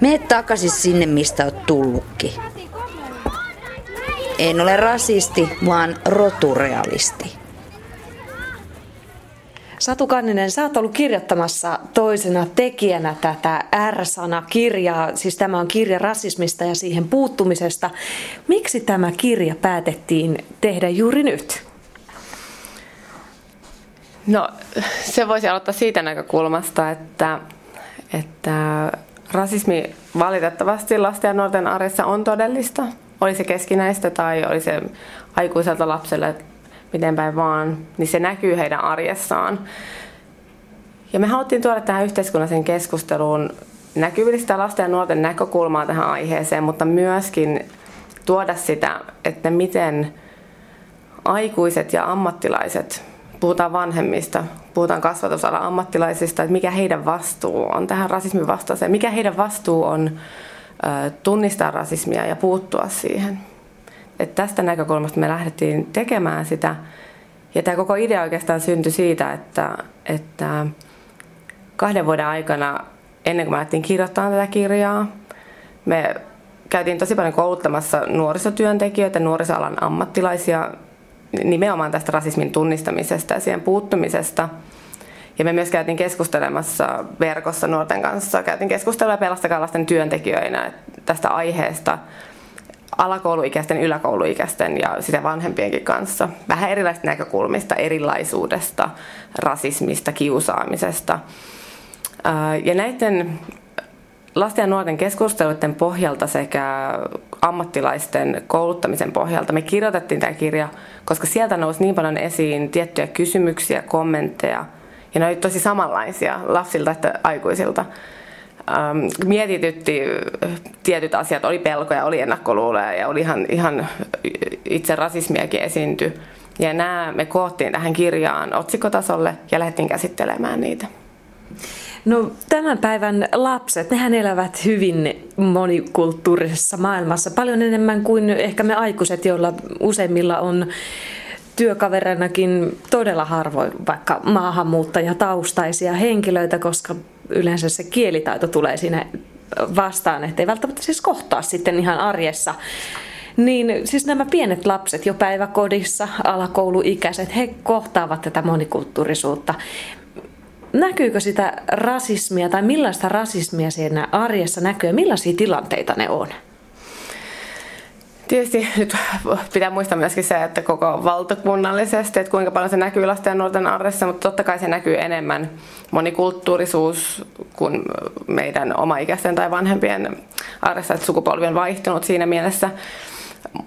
Mene takaisin sinne, mistä oot tullutkin. En ole rasisti, vaan roturealisti. Satu Kanninen, sä oot ollut kirjoittamassa toisena tekijänä tätä R-sana-kirjaa. Siis tämä on kirja rasismista ja siihen puuttumisesta. Miksi tämä kirja päätettiin tehdä juuri nyt? No se voisi aloittaa siitä näkökulmasta, että, että rasismi valitettavasti lasten ja nuorten arjessa on todellista. Oli se keskinäistä tai oli se aikuiselta lapselle miten päin vaan, niin se näkyy heidän arjessaan. Ja me haluttiin tuoda tähän yhteiskunnallisen keskusteluun näkyvillistä lasten ja nuorten näkökulmaa tähän aiheeseen, mutta myöskin tuoda sitä, että miten aikuiset ja ammattilaiset, puhutaan vanhemmista, puhutaan kasvatusalan ammattilaisista, että mikä heidän vastuu on tähän rasismin vastaiseen, mikä heidän vastuu on tunnistaa rasismia ja puuttua siihen. Et tästä näkökulmasta me lähdettiin tekemään sitä. Ja tämä koko idea oikeastaan syntyi siitä, että, että kahden vuoden aikana, ennen kuin me lähdettiin kirjoittamaan tätä kirjaa, me käytiin tosi paljon kouluttamassa nuorisotyöntekijöitä, nuorisoalan ammattilaisia nimenomaan tästä rasismin tunnistamisesta ja siihen puuttumisesta. Ja me myös käytiin keskustelemassa verkossa nuorten kanssa, käytiin keskustelua pelastakaa lasten työntekijöinä tästä aiheesta alakouluikäisten, yläkouluikäisten ja sitä vanhempienkin kanssa. Vähän erilaisista näkökulmista, erilaisuudesta, rasismista, kiusaamisesta. Ja näiden lasten ja nuorten keskusteluiden pohjalta sekä ammattilaisten kouluttamisen pohjalta me kirjoitettiin tämä kirja, koska sieltä nousi niin paljon esiin tiettyjä kysymyksiä, kommentteja, ja ne oli tosi samanlaisia lapsilta että aikuisilta ähm, mietitytti tietyt asiat, oli pelkoja, oli ennakkoluuloja ja oli ihan, ihan itse rasismiakin esiintyi. Ja nämä me koottiin tähän kirjaan otsikkotasolle ja lähdettiin käsittelemään niitä. No tämän päivän lapset, nehän elävät hyvin monikulttuurisessa maailmassa paljon enemmän kuin ehkä me aikuiset, joilla useimmilla on työkavereinakin todella harvoin vaikka maahanmuuttajataustaisia henkilöitä, koska yleensä se kielitaito tulee siinä vastaan, ettei välttämättä siis kohtaa sitten ihan arjessa. Niin siis nämä pienet lapset jo päiväkodissa, alakouluikäiset, he kohtaavat tätä monikulttuurisuutta. Näkyykö sitä rasismia tai millaista rasismia siinä arjessa näkyy ja millaisia tilanteita ne on? Tietysti nyt pitää muistaa myöskin se, että koko valtakunnallisesti, että kuinka paljon se näkyy lasten ja nuorten arjessa, mutta totta kai se näkyy enemmän monikulttuurisuus kuin meidän omaikäisten tai vanhempien arjessa, että sukupolvi on vaihtunut siinä mielessä.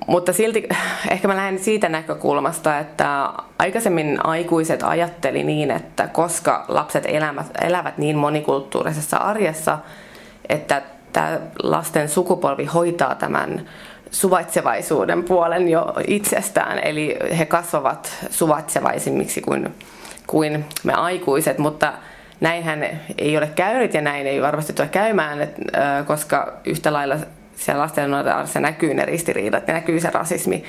Mutta silti ehkä mä lähden siitä näkökulmasta, että aikaisemmin aikuiset ajatteli niin, että koska lapset elävät, elävät niin monikulttuurisessa arjessa, että tämä lasten sukupolvi hoitaa tämän suvaitsevaisuuden puolen jo itsestään, eli he kasvavat suvaitsevaisimmiksi kuin, kuin me aikuiset, mutta näinhän ei ole käynyt ja näin ei varmasti tule käymään, koska yhtä lailla siellä lasten ja näkyy ne ristiriidat ja näkyy se rasismi.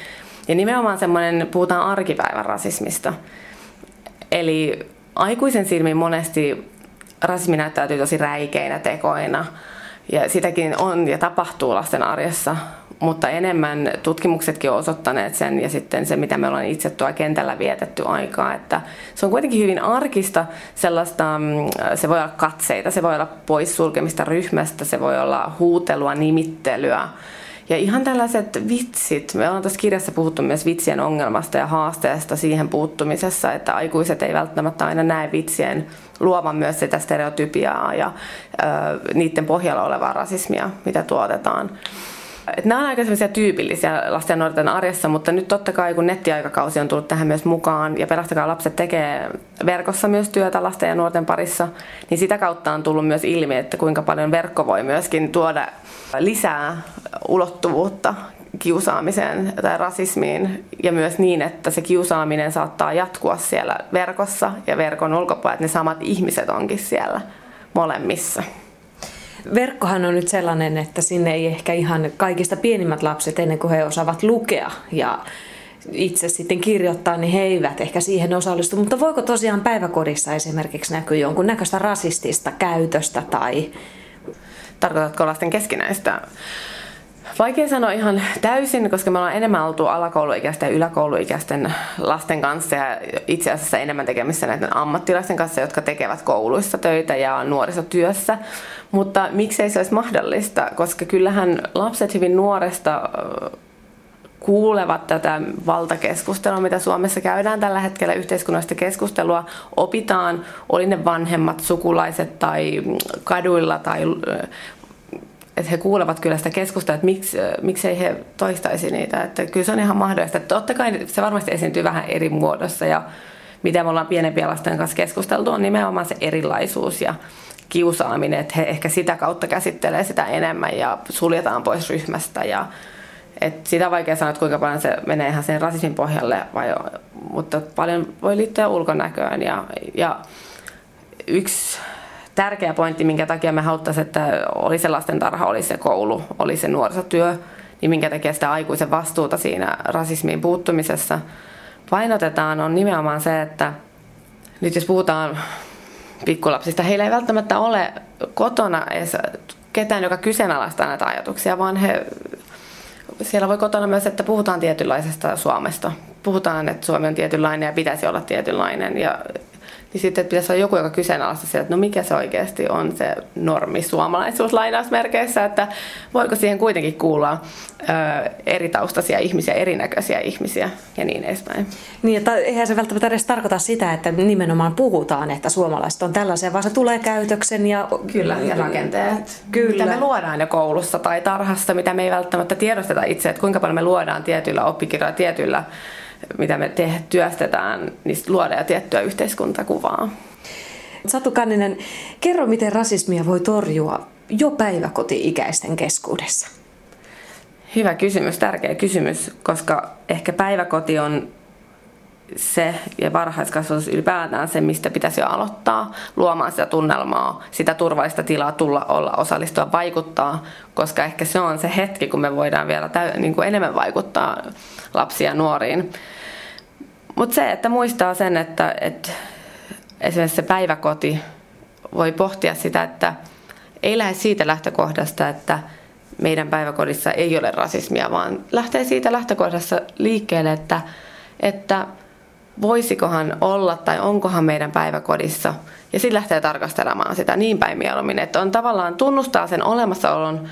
Ja nimenomaan semmoinen, puhutaan arkipäivän rasismista. Eli aikuisen silmin monesti rasismi näyttäytyy tosi räikeinä tekoina. Ja sitäkin on ja tapahtuu lasten arjessa, mutta enemmän tutkimuksetkin on osoittaneet sen ja sitten se, mitä me ollaan itse tuolla kentällä vietetty aikaa, että se on kuitenkin hyvin arkista sellaista, mm, se voi olla katseita, se voi olla poissulkemista ryhmästä, se voi olla huutelua, nimittelyä, ja ihan tällaiset vitsit, me ollaan tässä kirjassa puhuttu myös vitsien ongelmasta ja haasteesta siihen puuttumisessa, että aikuiset ei välttämättä aina näe vitsien luovan myös sitä stereotypiaa ja ö, niiden pohjalla olevaa rasismia, mitä tuotetaan. Et nämä on aika tyypillisiä lasten ja nuorten arjessa, mutta nyt totta kai kun nettiaikakausi on tullut tähän myös mukaan ja Pelastakaa lapset tekee verkossa myös työtä lasten ja nuorten parissa, niin sitä kautta on tullut myös ilmi, että kuinka paljon verkko voi myöskin tuoda lisää ulottuvuutta kiusaamiseen tai rasismiin ja myös niin, että se kiusaaminen saattaa jatkua siellä verkossa ja verkon ulkopuolella, että ne samat ihmiset onkin siellä molemmissa. Verkkohan on nyt sellainen, että sinne ei ehkä ihan kaikista pienimmät lapset ennen kuin he osaavat lukea ja itse sitten kirjoittaa, niin he eivät ehkä siihen osallistu. Mutta voiko tosiaan päiväkodissa esimerkiksi näkyä jonkun näköistä rasistista käytöstä tai tarkoitatko lasten keskinäistä Vaikea sanoa ihan täysin, koska me ollaan enemmän oltu alakouluikäisten ja yläkouluikäisten lasten kanssa ja itse asiassa enemmän tekemissä näiden ammattilaisten kanssa, jotka tekevät kouluissa töitä ja nuorisotyössä. Mutta miksei se olisi mahdollista, koska kyllähän lapset hyvin nuoresta kuulevat tätä valtakeskustelua, mitä Suomessa käydään tällä hetkellä, yhteiskunnallista keskustelua, opitaan, oli ne vanhemmat, sukulaiset tai kaduilla tai että he kuulevat kyllä sitä keskustelua, että miksi, miksei he toistaisi niitä. Että kyllä se on ihan mahdollista. Totta kai se varmasti esiintyy vähän eri muodossa ja mitä me ollaan pienempien lasten kanssa keskusteltu on nimenomaan se erilaisuus ja kiusaaminen, että he ehkä sitä kautta käsittelee sitä enemmän ja suljetaan pois ryhmästä ja et sitä on vaikea sanoa, että kuinka paljon se menee ihan sen rasismin pohjalle, vai, mutta paljon voi liittyä ulkonäköön ja, ja yksi tärkeä pointti, minkä takia me haluttaisiin, että oli se lastentarha, oli se koulu, oli se nuorisotyö, niin minkä takia sitä aikuisen vastuuta siinä rasismiin puuttumisessa painotetaan, on nimenomaan se, että nyt jos puhutaan pikkulapsista, heillä ei välttämättä ole kotona edes ketään, joka kyseenalaistaa näitä ajatuksia, vaan he, siellä voi kotona myös, että puhutaan tietynlaisesta Suomesta. Puhutaan, että Suomi on tietynlainen ja pitäisi olla tietynlainen. Ja niin sitten pitäisi olla joku, joka kyseenalaista sieltä, että no mikä se oikeasti on se normi suomalaisuus lainausmerkeissä, että voiko siihen kuitenkin kuulla ö, eri taustaisia ihmisiä, erinäköisiä ihmisiä ja niin edespäin. Niin, että eihän se välttämättä edes tarkoita sitä, että nimenomaan puhutaan, että suomalaiset on tällaisia, vaan se tulee käytöksen ja... Kyllä, ja rakenteet. Kyllä. Mitä me luodaan jo koulussa tai tarhassa, mitä me ei välttämättä tiedosteta itse, että kuinka paljon me luodaan tietyillä oppikirjoilla, tietyillä mitä me te- työstetään, niin luodaan tiettyä yhteiskuntakuvaa. Satu Kanninen, kerro miten rasismia voi torjua jo päiväkoti-ikäisten keskuudessa? Hyvä kysymys, tärkeä kysymys, koska ehkä päiväkoti on se ja varhaiskasvatus ylipäätään se, mistä pitäisi jo aloittaa luomaan sitä tunnelmaa, sitä turvallista tilaa tulla, olla, osallistua, vaikuttaa, koska ehkä se on se hetki, kun me voidaan vielä täy- niin kuin enemmän vaikuttaa lapsia ja nuoriin. Mutta se, että muistaa sen, että, että esimerkiksi se päiväkoti voi pohtia sitä, että ei lähde siitä lähtökohdasta, että meidän päiväkodissa ei ole rasismia, vaan lähtee siitä lähtökohdassa liikkeelle, että, että voisikohan olla tai onkohan meidän päiväkodissa. Ja sitten lähtee tarkastelemaan sitä niin päin mieluummin, että on tavallaan tunnustaa sen olemassaolon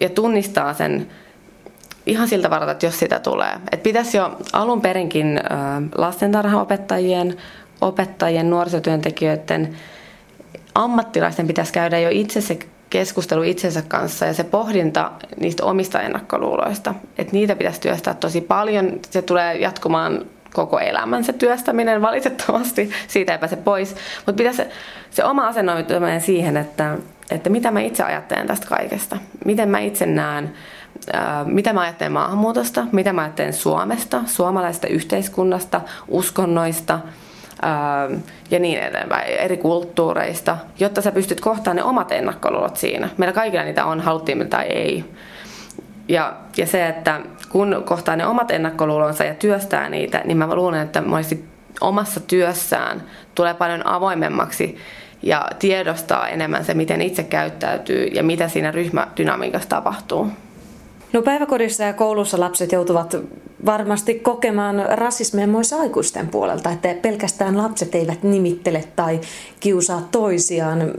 ja tunnistaa sen ihan siltä varalta, että jos sitä tulee. Et pitäisi jo alun perinkin lastentarhaopettajien, opettajien, nuorisotyöntekijöiden, ammattilaisten pitäisi käydä jo itse se keskustelu itsensä kanssa ja se pohdinta niistä omista ennakkoluuloista. Että niitä pitäisi työstää tosi paljon. Se tulee jatkumaan koko elämän se työstäminen valitettavasti, siitä ei pääse pois. Mutta pitäisi se oma asennoituminen siihen, että, että mitä mä itse ajattelen tästä kaikesta. Miten mä itse näen mitä mä ajattelen maahanmuutosta, mitä mä ajattelen Suomesta, suomalaisesta yhteiskunnasta, uskonnoista ja niin edelleen, eri kulttuureista, jotta sä pystyt kohtaamaan ne omat ennakkoluulot siinä. Meillä kaikilla niitä on, haluttiin tai ei. Ja, ja se, että kun kohtaa ne omat ennakkoluulonsa ja työstää niitä, niin mä luulen, että monesti omassa työssään tulee paljon avoimemmaksi ja tiedostaa enemmän se, miten itse käyttäytyy ja mitä siinä ryhmädynamiikassa tapahtuu. No päiväkodissa ja koulussa lapset joutuvat varmasti kokemaan rasismia myös aikuisten puolelta, että pelkästään lapset eivät nimittele tai kiusaa toisiaan.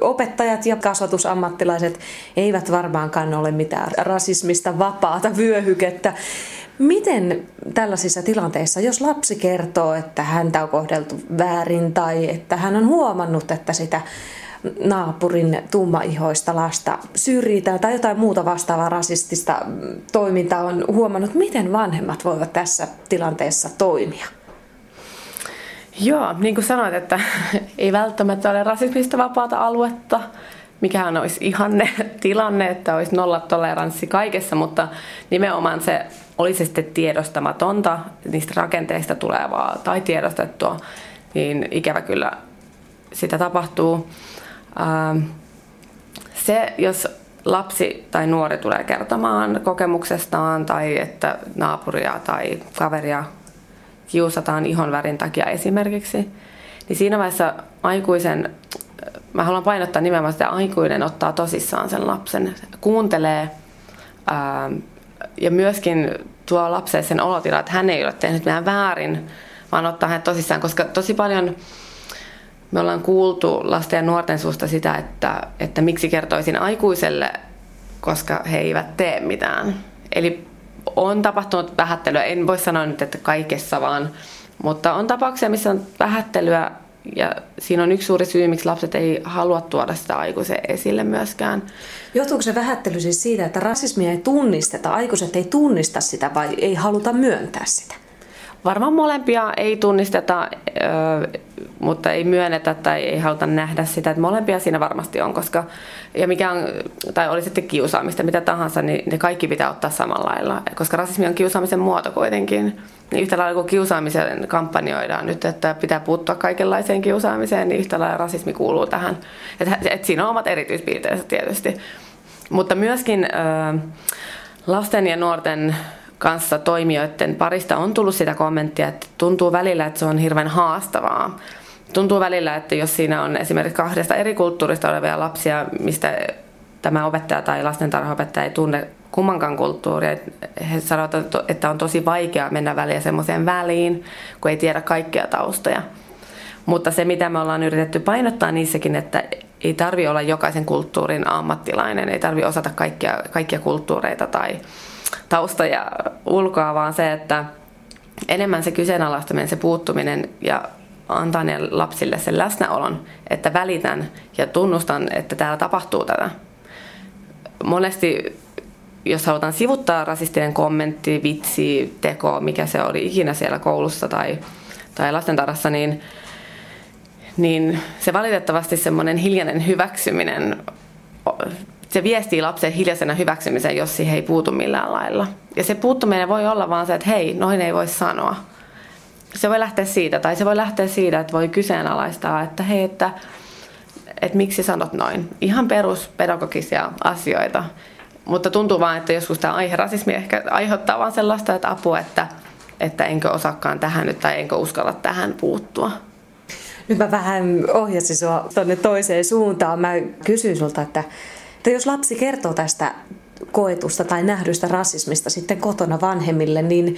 Opettajat ja kasvatusammattilaiset eivät varmaankaan ole mitään rasismista vapaata vyöhykettä. Miten tällaisissa tilanteissa, jos lapsi kertoo, että häntä on kohdeltu väärin tai että hän on huomannut, että sitä naapurin tummaihoista lasta syrjitään tai jotain muuta vastaavaa rasistista toimintaa on huomannut, miten vanhemmat voivat tässä tilanteessa toimia? Joo, niin kuin sanoit, että ei välttämättä ole rasismista vapaata aluetta, mikähän olisi ihanne tilanne, että olisi nollatoleranssi kaikessa, mutta nimenomaan se olisi sitten tiedostamatonta, niistä rakenteista tulevaa tai tiedostettua, niin ikävä kyllä sitä tapahtuu. Ähm, se, jos lapsi tai nuori tulee kertomaan kokemuksestaan tai että naapuria tai kaveria kiusataan ihon värin takia esimerkiksi, niin siinä vaiheessa aikuisen mä haluan painottaa nimenomaan sitä aikuinen ottaa tosissaan sen lapsen, kuuntelee ää, ja myöskin tuo lapselle sen olotila, että hän ei ole tehnyt mitään väärin, vaan ottaa hänet tosissaan, koska tosi paljon me ollaan kuultu lasten ja nuorten suusta sitä, että, että miksi kertoisin aikuiselle, koska he eivät tee mitään. Eli on tapahtunut vähättelyä, en voi sanoa nyt, että kaikessa vaan, mutta on tapauksia, missä on vähättelyä ja siinä on yksi suuri syy, miksi lapset ei halua tuoda sitä aikuisen esille myöskään. Johtuuko se vähättely siis siitä, että rasismia ei tunnisteta, aikuiset ei tunnista sitä vai ei haluta myöntää sitä? Varmaan molempia ei tunnisteta, mutta ei myönnetä tai ei haluta nähdä sitä, että molempia siinä varmasti on, koska ja mikä on, tai oli sitten kiusaamista, mitä tahansa, niin ne kaikki pitää ottaa samalla lailla, koska rasismi on kiusaamisen muoto kuitenkin. Niin yhtä lailla kuin kiusaamisen kampanjoidaan nyt, että pitää puuttua kaikenlaiseen kiusaamiseen, niin yhtä lailla rasismi kuuluu tähän. Että et siinä on omat erityispiirteensä tietysti. Mutta myöskin lasten ja nuorten kanssa toimijoiden parista on tullut sitä kommenttia, että tuntuu välillä, että se on hirveän haastavaa. Tuntuu välillä, että jos siinä on esimerkiksi kahdesta eri kulttuurista olevia lapsia, mistä tämä opettaja tai lastentarhaopettaja ei tunne kummankaan kulttuuria. He sanovat, että on tosi vaikea mennä väliä semmoiseen väliin, kun ei tiedä kaikkia taustoja. Mutta se, mitä me ollaan yritetty painottaa niissäkin, että ei tarvi olla jokaisen kulttuurin ammattilainen, ei tarvi osata kaikkia, kaikkia kulttuureita tai taustoja ulkoa, vaan se, että enemmän se kyseenalaistaminen, se puuttuminen ja antaa ne lapsille sen läsnäolon, että välitän ja tunnustan, että täällä tapahtuu tätä. Monesti, jos halutaan sivuttaa rasistinen kommentti, vitsi, teko, mikä se oli ikinä siellä koulussa tai, tai lastentarassa, niin, niin se valitettavasti semmoinen hiljainen hyväksyminen se viestii lapsen hiljaisena hyväksymiseen, jos siihen ei puutu millään lailla. Ja se puuttuminen voi olla vaan se, että hei, noin ei voi sanoa. Se voi lähteä siitä, tai se voi lähteä siitä, että voi kyseenalaistaa, että hei, että, että miksi sanot noin. Ihan peruspedagogisia asioita. Mutta tuntuu vaan, että joskus tämä aihe rasismi ehkä aiheuttaa vaan sellaista, että apua, että, että enkö osakkaan tähän nyt tai enkö uskalla tähän puuttua. Nyt mä vähän ohjasin sua tuonne toiseen suuntaan. Mä kysyin sulta, että että jos lapsi kertoo tästä koetusta tai nähdystä rasismista sitten kotona vanhemmille, niin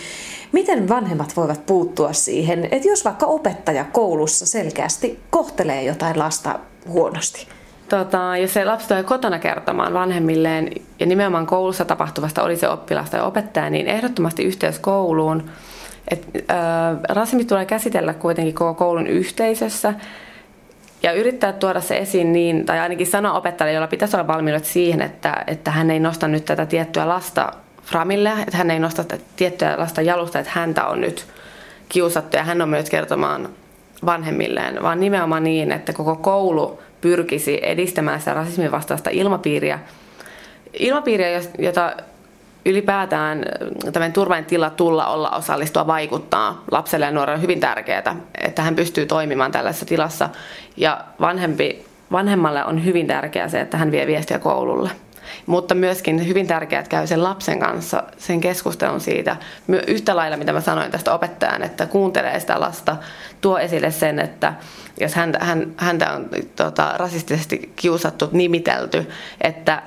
miten vanhemmat voivat puuttua siihen, että jos vaikka opettaja koulussa selkeästi kohtelee jotain lasta huonosti? Tota, jos se lapsi tulee kotona kertomaan vanhemmilleen ja nimenomaan koulussa tapahtuvasta oli se oppilas tai opettaja, niin ehdottomasti yhteys kouluun. Rasismi tulee käsitellä kuitenkin koko koulun yhteisössä ja yrittää tuoda se esiin niin, tai ainakin sanoa opettajalle, jolla pitäisi olla valmiudet siihen, että, että hän ei nosta nyt tätä tiettyä lasta framille, että hän ei nosta tiettyä lasta jalusta, että häntä on nyt kiusattu ja hän on myös kertomaan vanhemmilleen, vaan nimenomaan niin, että koko koulu pyrkisi edistämään sitä rasismin vastaista ilmapiiriä. Ilmapiiriä, jota ylipäätään tämmöinen turvallinen tila tulla, olla, osallistua, vaikuttaa lapselle ja nuorelle on hyvin tärkeää, että hän pystyy toimimaan tällaisessa tilassa. Ja vanhempi, vanhemmalle on hyvin tärkeää se, että hän vie viestiä koululle. Mutta myöskin hyvin tärkeää, että käy sen lapsen kanssa sen keskustelun siitä. Yhtä lailla, mitä mä sanoin tästä opettajan, että kuuntelee sitä lasta, tuo esille sen, että jos häntä, hän, häntä on tota, rasistisesti kiusattu, nimitelty, että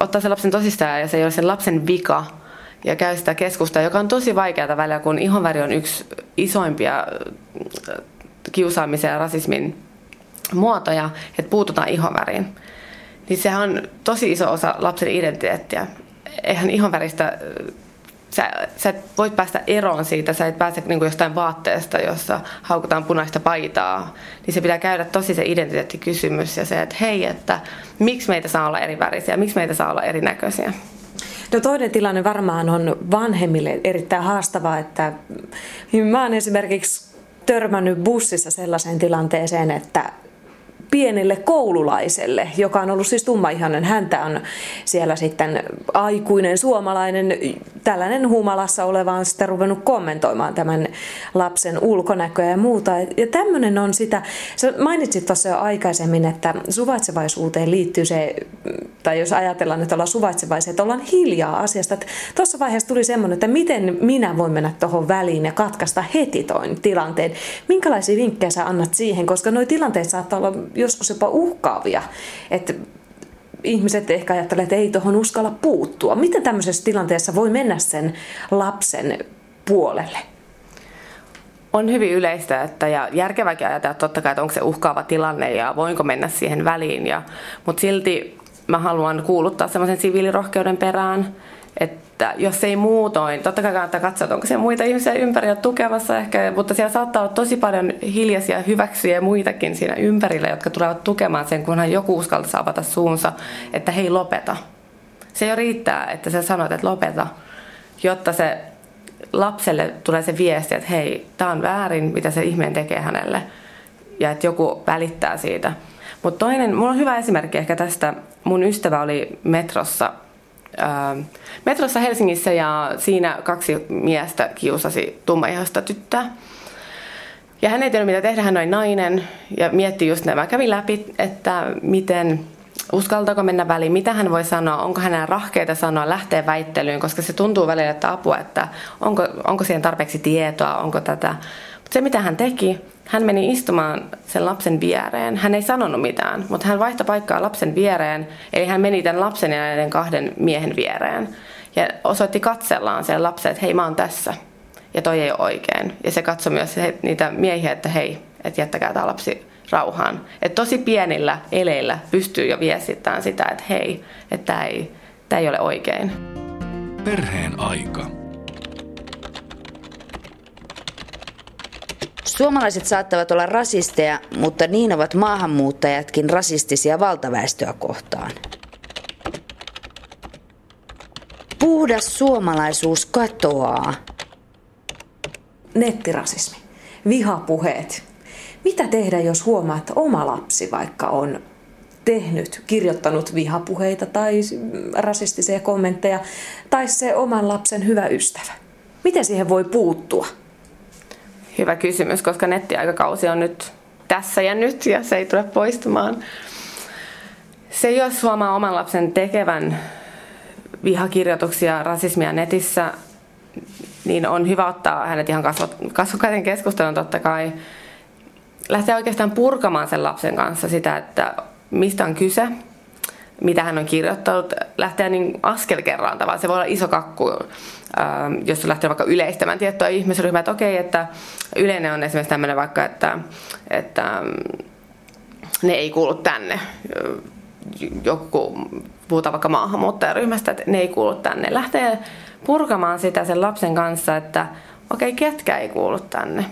ottaa sen lapsen tosistaan ja se ei ole sen lapsen vika ja käy sitä keskustelua, joka on tosi vaikeaa välillä, kun ihonväri on yksi isoimpia äh, kiusaamisen ja rasismin muotoja, että puututaan ihonväriin. Niin sehän on tosi iso osa lapsen identiteettiä. Eihän ihonväristä sä, sä et voit päästä eroon siitä, sä et pääse niin kuin jostain vaatteesta, jossa haukutaan punaista paitaa, niin se pitää käydä tosi se identiteettikysymys ja se, että hei, että miksi meitä saa olla eri värisiä, miksi meitä saa olla erinäköisiä. No toinen tilanne varmaan on vanhemmille erittäin haastavaa, että mä oon esimerkiksi törmännyt bussissa sellaiseen tilanteeseen, että pienelle koululaiselle, joka on ollut siis tummaihanen. Häntä on siellä sitten aikuinen suomalainen tällainen humalassa oleva on sitten ruvennut kommentoimaan tämän lapsen ulkonäköä ja muuta. Ja tämmöinen on sitä, sä mainitsit tuossa jo aikaisemmin, että suvaitsevaisuuteen liittyy se, tai jos ajatellaan, että ollaan suvaitsevaisia, että ollaan hiljaa asiasta. Tuossa vaiheessa tuli semmoinen, että miten minä voin mennä tuohon väliin ja katkaista heti toin tilanteen. Minkälaisia vinkkejä sä annat siihen, koska nuo tilanteet saattaa olla joskus jopa uhkaavia. Että ihmiset ehkä ajattelee, että ei tuohon uskalla puuttua. Miten tämmöisessä tilanteessa voi mennä sen lapsen puolelle? On hyvin yleistä että, ja järkeväkin ajatella totta kai, että onko se uhkaava tilanne ja voinko mennä siihen väliin. Ja, mutta silti mä haluan kuuluttaa semmoisen siviilirohkeuden perään, että jos ei muutoin, totta kai kannattaa katsoa, että onko siellä muita ihmisiä ympäri tukemassa ehkä, mutta siellä saattaa olla tosi paljon hiljaisia hyväksyjä muitakin siinä ympärillä, jotka tulevat tukemaan sen, kunhan joku uskaltaa avata suunsa, että hei lopeta. Se jo riittää, että sä sanot, että lopeta, jotta se lapselle tulee se viesti, että hei, tämä on väärin, mitä se ihmeen tekee hänelle. Ja että joku välittää siitä. Mutta toinen, mulla on hyvä esimerkki ehkä tästä. Mun ystävä oli metrossa metrossa Helsingissä ja siinä kaksi miestä kiusasi tummaihoista tyttöä. Ja hän ei tiedä mitä tehdä, hän oli nainen ja mietti just nämä. Kävi läpi, että miten uskaltaako mennä väliin, mitä hän voi sanoa, onko hänellä rahkeita sanoa, lähteä väittelyyn, koska se tuntuu välillä, että apua, että onko, onko siihen tarpeeksi tietoa, onko tätä. Mutta se mitä hän teki, hän meni istumaan sen lapsen viereen. Hän ei sanonut mitään, mutta hän vaihtoi paikkaa lapsen viereen. Eli hän meni tämän lapsen ja näiden kahden miehen viereen. Ja osoitti katsellaan sen lapsen, että hei mä oon tässä. Ja toi ei ole oikein. Ja se katsoi myös niitä miehiä, että hei, että jättäkää tämä lapsi rauhaan. Että tosi pienillä eleillä pystyy jo viestittämään sitä, että hei, että tämä ei, tämä ei ole oikein. Perheen aika. Suomalaiset saattavat olla rasisteja, mutta niin ovat maahanmuuttajatkin rasistisia valtaväestöä kohtaan. Puhdas suomalaisuus katoaa. Nettirasismi, vihapuheet. Mitä tehdä, jos huomaat, että oma lapsi vaikka on tehnyt, kirjoittanut vihapuheita tai rasistisia kommentteja, tai se oman lapsen hyvä ystävä? Miten siihen voi puuttua? Hyvä kysymys, koska nettiaikakausi on nyt tässä ja nyt ja se ei tule poistumaan. Se, jos huomaa oman lapsen tekevän vihakirjoituksia, rasismia netissä, niin on hyvä ottaa hänet ihan kasvokkaisen keskustelun totta kai. Lähteä oikeastaan purkamaan sen lapsen kanssa sitä, että mistä on kyse, mitä hän on kirjoittanut, lähteä niin askel kerran tavallaan. Se voi olla iso kakku, ähm, jos lähtee vaikka yleistämään tiettyä ihmisryhmää, että okei, että yleinen on esimerkiksi tämmöinen vaikka, että, että ähm, ne ei kuulu tänne. Joku, puhutaan vaikka maahanmuuttajaryhmästä, että ne ei kuulu tänne. Lähtee purkamaan sitä sen lapsen kanssa, että okei, ketkä ei kuulu tänne?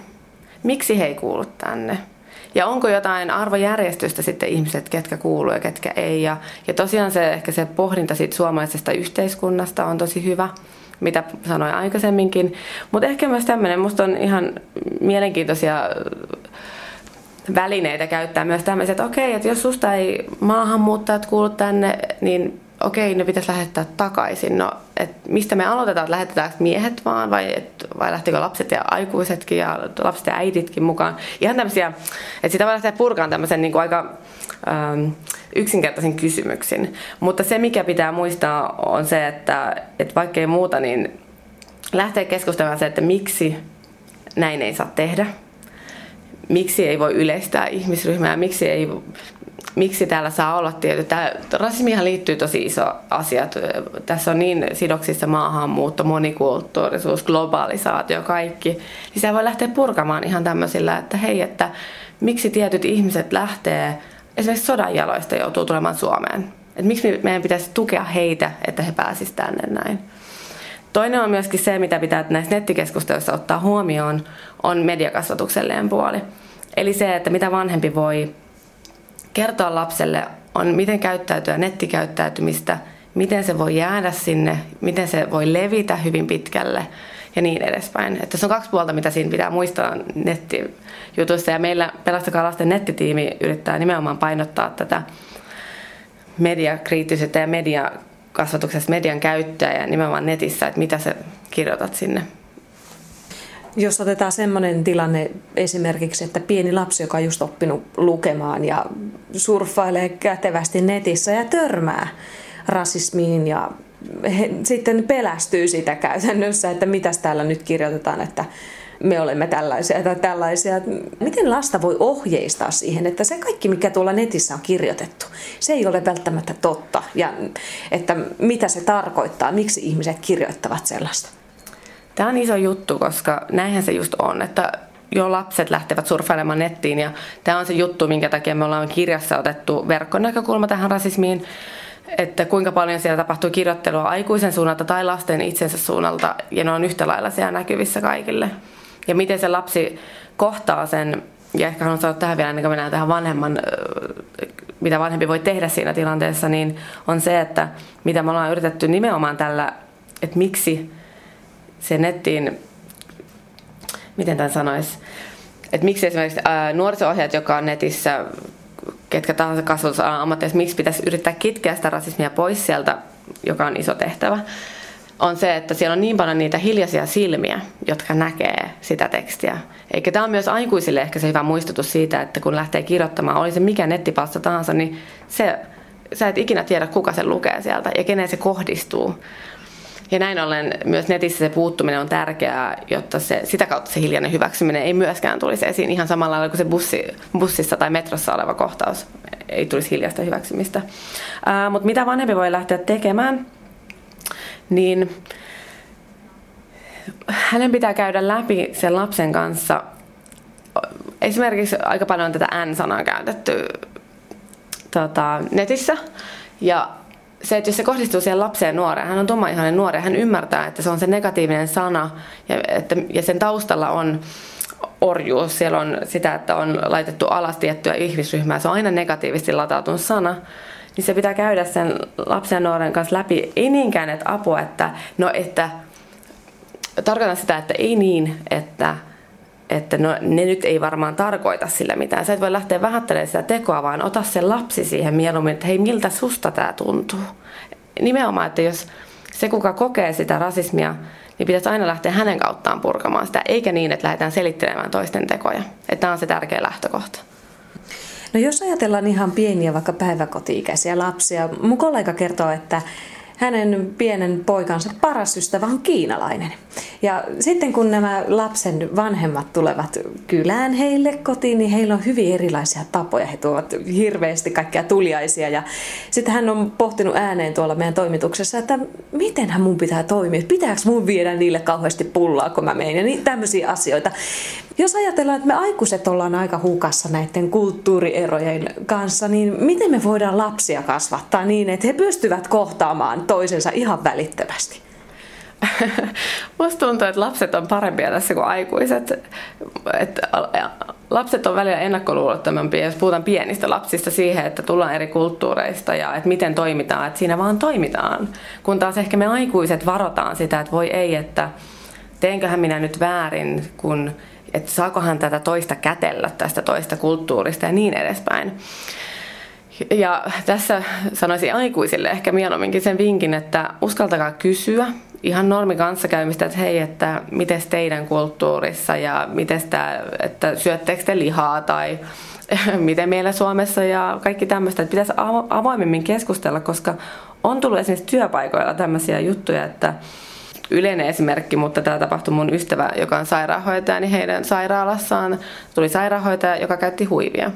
Miksi he ei kuulu tänne? Ja onko jotain arvojärjestystä sitten ihmiset, ketkä kuuluu ja ketkä ei. Ja, ja tosiaan se ehkä se pohdinta siitä suomalaisesta yhteiskunnasta on tosi hyvä mitä sanoin aikaisemminkin. Mutta ehkä myös tämmöinen, musta on ihan mielenkiintoisia välineitä käyttää myös tämmöiset, että okei, että jos susta ei maahanmuuttajat kuulu tänne, niin okei, ne pitäisi lähettää takaisin. No, et mistä me aloitetaan, että lähetetäänkö miehet vaan vai, et, vai lähtikö lapset ja aikuisetkin ja lapset ja äiditkin mukaan. Ihan tämmöisiä, että sitä voi lähteä purkaan tämmöisen niin kuin aika ähm, yksinkertaisen kysymyksin. Mutta se, mikä pitää muistaa, on se, että, että vaikkei muuta, niin lähtee keskustelemaan se, että miksi näin ei saa tehdä. Miksi ei voi yleistää ihmisryhmää, miksi ei miksi täällä saa olla tietty. Tämä, rasismihan liittyy tosi iso asia. Tässä on niin sidoksissa maahanmuutto, monikulttuurisuus, globalisaatio, kaikki. Niin se voi lähteä purkamaan ihan tämmöisillä, että hei, että miksi tietyt ihmiset lähtee, esimerkiksi sodan jaloista joutuu tulemaan Suomeen. Että miksi meidän pitäisi tukea heitä, että he pääsisivät tänne näin. Toinen on myöskin se, mitä pitää näissä nettikeskusteluissa ottaa huomioon, on mediakasvatuksellinen puoli. Eli se, että mitä vanhempi voi kertoa lapselle on, miten käyttäytyä nettikäyttäytymistä, miten se voi jäädä sinne, miten se voi levitä hyvin pitkälle ja niin edespäin. Että se on kaksi puolta, mitä siinä pitää muistaa nettijutuissa. Ja meillä Pelastakaa lasten nettitiimi yrittää nimenomaan painottaa tätä mediakriittisyyttä ja media kasvatuksessa median käyttöä ja nimenomaan netissä, että mitä sä kirjoitat sinne. Jos otetaan sellainen tilanne esimerkiksi, että pieni lapsi, joka on just oppinut lukemaan ja surffailee kätevästi netissä ja törmää rasismiin ja he sitten pelästyy sitä käytännössä, että mitäs täällä nyt kirjoitetaan, että me olemme tällaisia tai tällaisia. Miten lasta voi ohjeistaa siihen, että se kaikki, mikä tuolla netissä on kirjoitettu, se ei ole välttämättä totta. Ja että mitä se tarkoittaa, miksi ihmiset kirjoittavat sellaista? Tämä on iso juttu, koska näinhän se just on, että jo lapset lähtevät surffailemaan nettiin ja tämä on se juttu, minkä takia me ollaan kirjassa otettu verkkonäkökulma tähän rasismiin että kuinka paljon siellä tapahtuu kirjoittelua aikuisen suunnalta tai lasten itsensä suunnalta, ja ne on yhtä lailla siellä näkyvissä kaikille. Ja miten se lapsi kohtaa sen, ja ehkä haluan sanoa tähän vielä ennen kuin mennään tähän vanhemman, mitä vanhempi voi tehdä siinä tilanteessa, niin on se, että mitä me ollaan yritetty nimenomaan tällä, että miksi se nettiin, miten tämän sanoisi, että miksi esimerkiksi nuoriso-ohjaajat, joka on netissä ketkä tahansa kasvatusalan ammatteissa, miksi pitäisi yrittää kitkeä sitä rasismia pois sieltä, joka on iso tehtävä, on se, että siellä on niin paljon niitä hiljaisia silmiä, jotka näkee sitä tekstiä. Eikä tämä on myös aikuisille ehkä se hyvä muistutus siitä, että kun lähtee kirjoittamaan, oli se mikä nettipalsta tahansa, niin se, sä et ikinä tiedä, kuka sen lukee sieltä ja kenen se kohdistuu. Ja näin ollen myös netissä se puuttuminen on tärkeää, jotta se, sitä kautta se hiljainen hyväksyminen ei myöskään tulisi esiin ihan samalla lailla kuin se bussi, bussissa tai metrossa oleva kohtaus. Ei tulisi hiljaista hyväksymistä. Ää, mutta mitä vanhempi voi lähteä tekemään, niin hänen pitää käydä läpi sen lapsen kanssa. Esimerkiksi aika paljon on tätä N-sanaa käytetty tota, netissä. Ja se, että jos se kohdistuu siihen lapseen nuoreen, hän on tummaihainen nuori, hän ymmärtää, että se on se negatiivinen sana ja, että, ja sen taustalla on orjuus, siellä on sitä, että on laitettu alas tiettyä ihmisryhmää, se on aina negatiivisesti latautunut sana, niin se pitää käydä sen lapsen ja nuoren kanssa läpi, ei niinkään, että apua, että no että, tarkoitan sitä, että ei niin, että että no, ne nyt ei varmaan tarkoita sille mitään. Sä et voi lähteä vähättelemään sitä tekoa, vaan ota se lapsi siihen mieluummin, että hei, miltä susta tämä tuntuu. Nimenomaan, että jos se, kuka kokee sitä rasismia, niin pitäisi aina lähteä hänen kauttaan purkamaan sitä, eikä niin, että lähdetään selittelemään toisten tekoja. Että tämä on se tärkeä lähtökohta. No jos ajatellaan ihan pieniä vaikka päiväkoti-ikäisiä lapsia, mun kollega kertoo, että hänen pienen poikansa paras ystävä on kiinalainen. Ja sitten kun nämä lapsen vanhemmat tulevat kylään heille kotiin, niin heillä on hyvin erilaisia tapoja. He tuovat hirveästi kaikkia tuliaisia. Ja sitten hän on pohtinut ääneen tuolla meidän toimituksessa, että miten mun pitää toimia. Pitääkö mun viedä niille kauheasti pullaa, kun mä menen. Ja niin, tämmöisiä asioita. Jos ajatellaan, että me aikuiset ollaan aika hukassa näiden kulttuurierojen kanssa, niin miten me voidaan lapsia kasvattaa niin, että he pystyvät kohtaamaan toisensa ihan välittömästi? Musta tuntuu, että lapset on parempia tässä kuin aikuiset. Että lapset on välillä ennakkoluulottomampia, jos puhutaan pienistä lapsista siihen, että tullaan eri kulttuureista ja että miten toimitaan, että siinä vaan toimitaan. Kun taas ehkä me aikuiset varotaan sitä, että voi ei, että teenköhän minä nyt väärin, kun että saakohan tätä toista kätellä tästä toista kulttuurista ja niin edespäin. Ja tässä sanoisin aikuisille ehkä mieluumminkin sen vinkin, että uskaltakaa kysyä ihan normi kanssakäymistä, että hei, että miten teidän kulttuurissa ja miten tämä, että syöttekö te lihaa tai miten meillä Suomessa ja kaikki tämmöistä, että pitäisi avoimemmin keskustella, koska on tullut esimerkiksi työpaikoilla tämmöisiä juttuja, että yleinen esimerkki, mutta tämä tapahtui mun ystävä, joka on sairaanhoitaja, niin heidän sairaalassaan tuli sairaanhoitaja, joka käytti huivia.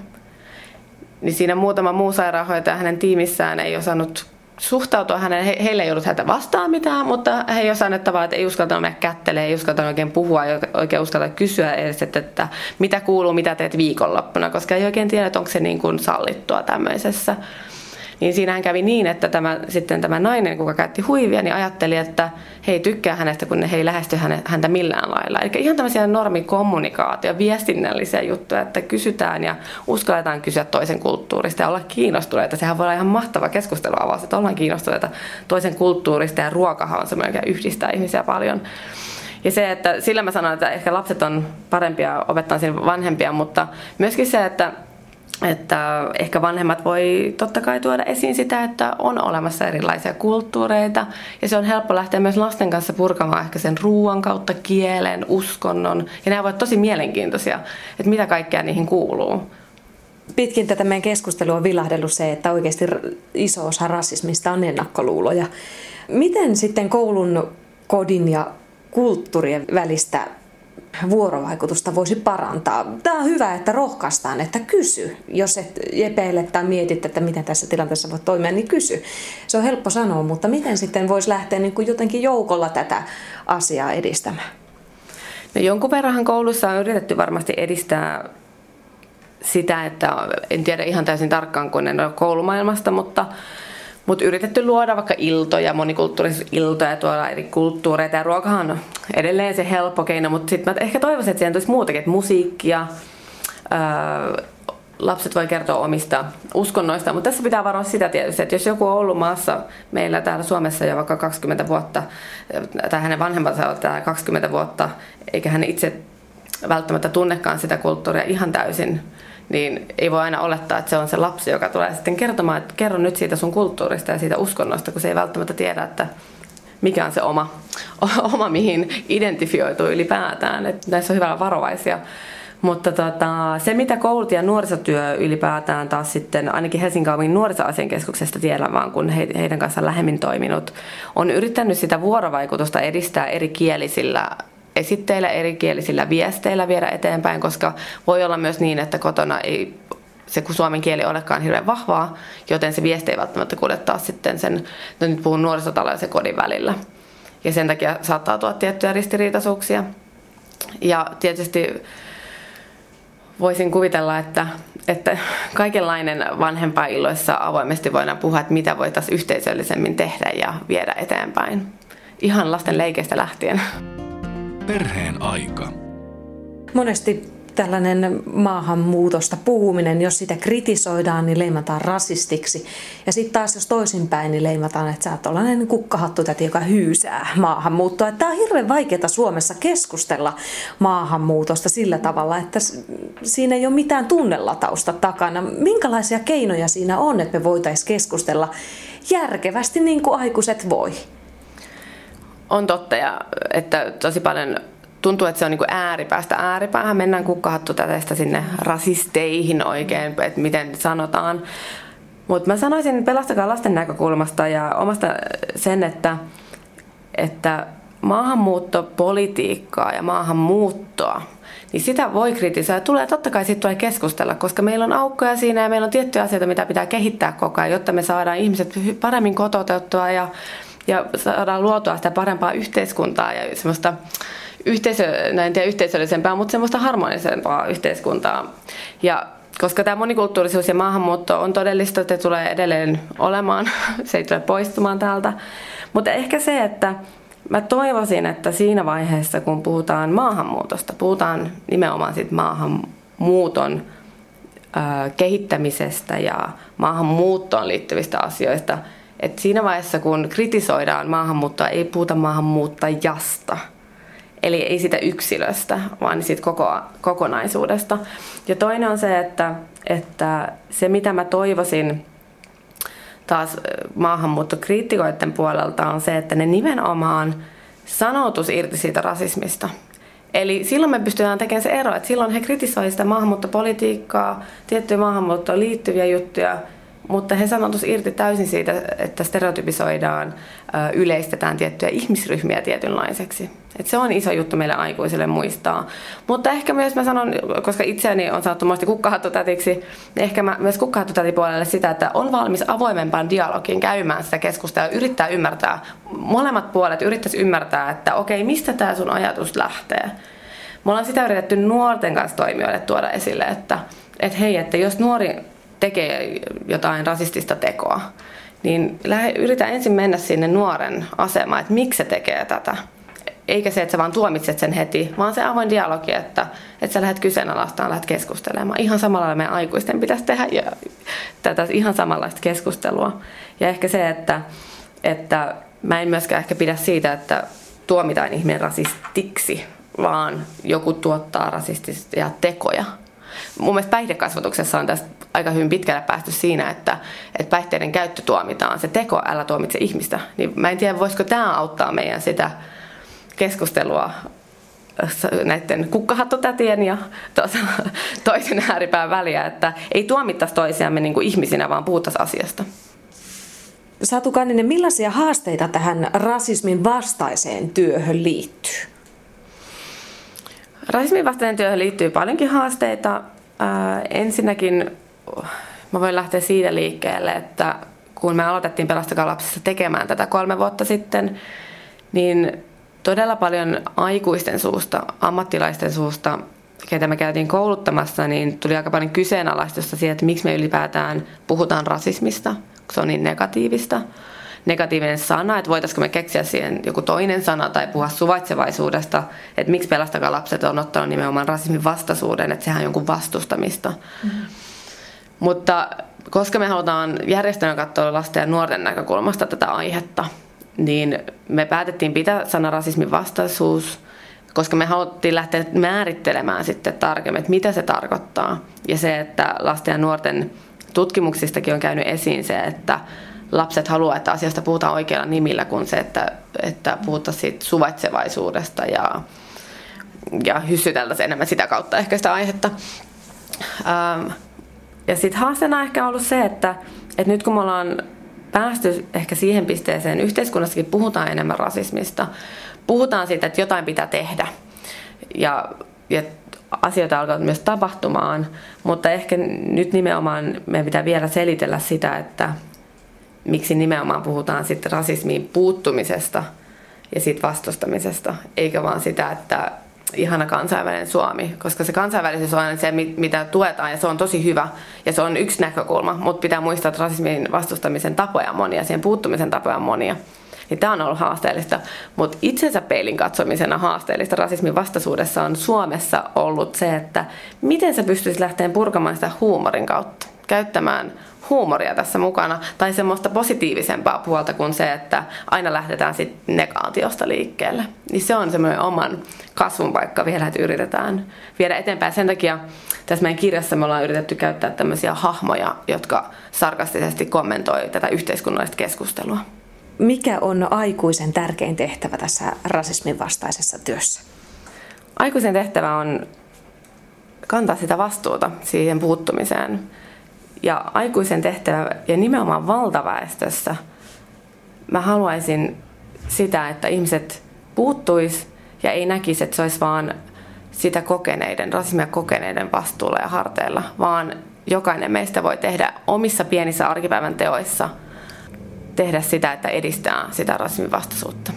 Niin siinä muutama muu sairaanhoitaja hänen tiimissään ei osannut suhtautua. Hänen, he, heille ei ollut häntä vastaan mitään, mutta he ei tavallaan, että ei uskaltanut mennä kättelemään, ei uskaltanut oikein puhua, ei oikein uskalta kysyä edes, että, että mitä kuuluu, mitä teet viikonloppuna, koska ei oikein tiedä, että onko se niin kuin sallittua tämmöisessä niin siinähän kävi niin, että tämä, sitten tämä nainen, kuka käytti huivia, niin ajatteli, että he ei tykkää hänestä, kun he ei lähesty häntä millään lailla. Eli ihan tämmöisiä normikommunikaatio, viestinnällisiä juttuja, että kysytään ja uskalletaan kysyä toisen kulttuurista ja olla kiinnostuneita. Sehän voi olla ihan mahtava keskusteluavaus, että ollaan kiinnostuneita toisen kulttuurista ja ruokahan on semmoinen, joka yhdistää ihmisiä paljon. Ja se, että sillä mä sanon, että ehkä lapset on parempia opettaa vanhempia, mutta myöskin se, että että ehkä vanhemmat voi totta kai tuoda esiin sitä, että on olemassa erilaisia kulttuureita ja se on helppo lähteä myös lasten kanssa purkamaan ehkä sen ruoan kautta, kielen, uskonnon ja nämä ovat tosi mielenkiintoisia, että mitä kaikkea niihin kuuluu. Pitkin tätä meidän keskustelua on vilahdellut se, että oikeasti iso osa rasismista on ennakkoluuloja. Miten sitten koulun, kodin ja kulttuurien välistä vuorovaikutusta voisi parantaa. Tämä on hyvä, että rohkaistaan, että kysy. Jos et epeile tai mietit, että miten tässä tilanteessa voi toimia, niin kysy. Se on helppo sanoa, mutta miten sitten voisi lähteä niin kuin jotenkin joukolla tätä asiaa edistämään? No jonkun verran koulussa on yritetty varmasti edistää sitä, että en tiedä ihan täysin tarkkaan, kun en ole koulumaailmasta, mutta mutta yritetty luoda vaikka iltoja, monikulttuurisiltoja, tuolla eri kulttuureita ja ruokahan on edelleen se helppo keino, mutta sitten mä ehkä toivoisin, että siihen tulisi muutakin, että musiikkia, ää, lapset voi kertoa omista uskonnoista, mutta tässä pitää varoa sitä tietysti, että jos joku on ollut maassa meillä täällä Suomessa jo vaikka 20 vuotta, tai hänen vanhempansa on täällä 20 vuotta, eikä hän itse välttämättä tunnekaan sitä kulttuuria ihan täysin, niin ei voi aina olettaa, että se on se lapsi, joka tulee sitten kertomaan, että kerro nyt siitä sun kulttuurista ja siitä uskonnosta, kun se ei välttämättä tiedä, että mikä on se oma, oma mihin identifioituu ylipäätään. Että näissä on hyvä varovaisia. Mutta tota, se, mitä koulut ja nuorisotyö ylipäätään taas sitten, ainakin Helsingin kaupungin nuorisoasiankeskuksesta tiedän vaan, kun he, heidän kanssaan lähemmin toiminut, on yrittänyt sitä vuorovaikutusta edistää eri kielisillä esitteillä, erikielisillä viesteillä viedä eteenpäin, koska voi olla myös niin, että kotona ei se kun suomen kieli olekaan hirveän vahvaa, joten se viesti ei välttämättä kuljettaa sitten sen, no nyt puhun nuorisotalon ja se kodin välillä. Ja sen takia saattaa tulla tiettyjä ristiriitaisuuksia. Ja tietysti voisin kuvitella, että, että kaikenlainen vanhempainilloissa avoimesti voidaan puhua, että mitä voitaisiin yhteisöllisemmin tehdä ja viedä eteenpäin. Ihan lasten leikeistä lähtien. Perheen aika. Monesti tällainen maahanmuutosta puhuminen, jos sitä kritisoidaan, niin leimataan rasistiksi. Ja sitten taas jos toisinpäin, niin leimataan, että sä oot tällainen täti, joka hyysää maahanmuuttoa. Tämä on hirveän vaikeaa Suomessa keskustella maahanmuutosta sillä tavalla, että siinä ei ole mitään tunnelatausta takana. Minkälaisia keinoja siinä on, että me voitaisiin keskustella järkevästi niin kuin aikuiset voi? On totta, ja että tosi paljon tuntuu, että se on niin ääripäästä ääripäähän. Mennään kukkahattu tästä sinne rasisteihin oikein, että miten sanotaan. Mutta mä sanoisin pelastakaa lasten näkökulmasta ja omasta sen, että, että maahanmuuttopolitiikkaa ja maahanmuuttoa, niin sitä voi kritisoida. Tulee totta kai siitä tulee keskustella, koska meillä on aukkoja siinä ja meillä on tiettyjä asioita, mitä pitää kehittää koko ajan, jotta me saadaan ihmiset paremmin kotoutettua ja ja saadaan luotua sitä parempaa yhteiskuntaa ja semmoista yhteisö, näin tiedä yhteisöllisempää, mutta semmoista harmonisempaa yhteiskuntaa. Ja koska tämä monikulttuurisuus ja maahanmuutto on todellista, että tulee edelleen olemaan, se ei tule poistumaan täältä. Mutta ehkä se, että mä toivoisin, että siinä vaiheessa, kun puhutaan maahanmuutosta, puhutaan nimenomaan siitä maahanmuuton kehittämisestä ja maahanmuuttoon liittyvistä asioista – et siinä vaiheessa, kun kritisoidaan maahanmuuttoa, ei puhuta maahanmuuttajasta. Eli ei sitä yksilöstä, vaan siitä koko, kokonaisuudesta. Ja toinen on se, että, että se mitä mä toivoisin taas maahanmuuttokriitikoiden puolelta on se, että ne nimenomaan sanoutus irti siitä rasismista. Eli silloin me pystytään tekemään se ero, että silloin he kritisoivat sitä maahanmuuttopolitiikkaa, tiettyjä maahanmuuttoon liittyviä juttuja, mutta he sanotus irti täysin siitä, että stereotypisoidaan, yleistetään tiettyjä ihmisryhmiä tietynlaiseksi. Et se on iso juttu meille aikuisille muistaa. Mutta ehkä myös mä sanon, koska itseäni on sanottu muista kukkahattotätiksi, niin ehkä mä myös kukkahattotätipuolelle sitä, että on valmis avoimempaan dialogiin käymään sitä keskustelua, yrittää ymmärtää, molemmat puolet yrittäisi ymmärtää, että okei, mistä tämä sun ajatus lähtee. Me ollaan sitä yritetty nuorten kanssa toimijoille tuoda esille, että, että hei, että jos nuori tekee jotain rasistista tekoa, niin yritä ensin mennä sinne nuoren asemaan, että miksi se tekee tätä. Eikä se, että sä vaan tuomitset sen heti, vaan se avoin dialogi, että, että sä lähdet kyseenalaistamaan, lähdet keskustelemaan. Ihan samalla meidän aikuisten pitäisi tehdä ja tätä ihan samanlaista keskustelua. Ja ehkä se, että, että mä en myöskään ehkä pidä siitä, että tuomitaan ihminen rasistiksi, vaan joku tuottaa rasistisia tekoja Mun mielestä päihdekasvatuksessa on tästä aika hyvin pitkälle päästy siinä, että, että päihteiden käyttö tuomitaan. Se teko, älä tuomitse ihmistä. Niin mä en tiedä, voisiko tämä auttaa meidän sitä keskustelua näiden kukkahattotätien ja tuota, toisen ääripään väliä, että ei tuomittaisi toisiamme niin kuin ihmisinä, vaan puhuttaisiin asiasta. Satu Kanninen, millaisia haasteita tähän rasismin vastaiseen työhön liittyy? Rasismin vastaiseen työhön liittyy paljonkin haasteita. Ää, ensinnäkin mä voin lähteä siitä liikkeelle, että kun me aloitettiin Pelastakaa lapsissa tekemään tätä kolme vuotta sitten, niin todella paljon aikuisten suusta, ammattilaisten suusta, ketä me käytiin kouluttamassa, niin tuli aika paljon kyseenalaistusta siitä, että miksi me ylipäätään puhutaan rasismista, kun se on niin negatiivista. Negatiivinen sana, että voitaisiko me keksiä siihen joku toinen sana tai puhua suvaitsevaisuudesta, että miksi pelastakaa lapset on ottanut nimenomaan rasismin vastaisuuden, että sehän on jonkun vastustamista. Mm-hmm. Mutta koska me halutaan järjestelmän katsoa lasten ja nuorten näkökulmasta tätä aihetta, niin me päätettiin pitää sana rasismin vastaisuus, koska me haluttiin lähteä määrittelemään sitten tarkemmin, että mitä se tarkoittaa. Ja se, että lasten ja nuorten tutkimuksistakin on käynyt esiin se, että lapset haluaa, että asiasta puhutaan oikealla nimillä, kuin se, että, että puhutaan siitä suvaitsevaisuudesta ja, ja hyssyteltäisiin enemmän sitä kautta ehkä sitä aihetta. Ähm, ja sitten haasteena on ehkä ollut se, että, että nyt kun me ollaan päästy ehkä siihen pisteeseen, yhteiskunnassakin puhutaan enemmän rasismista, puhutaan siitä, että jotain pitää tehdä ja, ja asioita alkaa myös tapahtumaan, mutta ehkä nyt nimenomaan meidän pitää vielä selitellä sitä, että miksi nimenomaan puhutaan sitten rasismiin puuttumisesta ja siitä vastustamisesta, eikä vaan sitä, että ihana kansainvälinen Suomi, koska se kansainvälisyys on aina se, mitä tuetaan ja se on tosi hyvä ja se on yksi näkökulma, mutta pitää muistaa, että rasismin vastustamisen tapoja on monia, siihen puuttumisen tapoja on monia. Niin tämä on ollut haasteellista, mutta itsensä peilin katsomisena haasteellista rasismin vastaisuudessa on Suomessa ollut se, että miten sä pystyisit lähteä purkamaan sitä huumorin kautta, käyttämään huumoria tässä mukana tai semmoista positiivisempaa puolta kuin se, että aina lähdetään sitten negaatiosta liikkeelle. Niin se on semmoinen oman kasvun paikka vielä, että yritetään viedä eteenpäin. Sen takia tässä meidän kirjassa me ollaan yritetty käyttää tämmöisiä hahmoja, jotka sarkastisesti kommentoi tätä yhteiskunnallista keskustelua. Mikä on aikuisen tärkein tehtävä tässä rasismin vastaisessa työssä? Aikuisen tehtävä on kantaa sitä vastuuta siihen puuttumiseen ja aikuisen tehtävä ja nimenomaan valtaväestössä mä haluaisin sitä, että ihmiset puuttuis ja ei näkisi, että se olisi vaan sitä kokeneiden, rasismia kokeneiden vastuulla ja harteilla, vaan jokainen meistä voi tehdä omissa pienissä arkipäivän teoissa tehdä sitä, että edistää sitä rasismin vastaisuutta.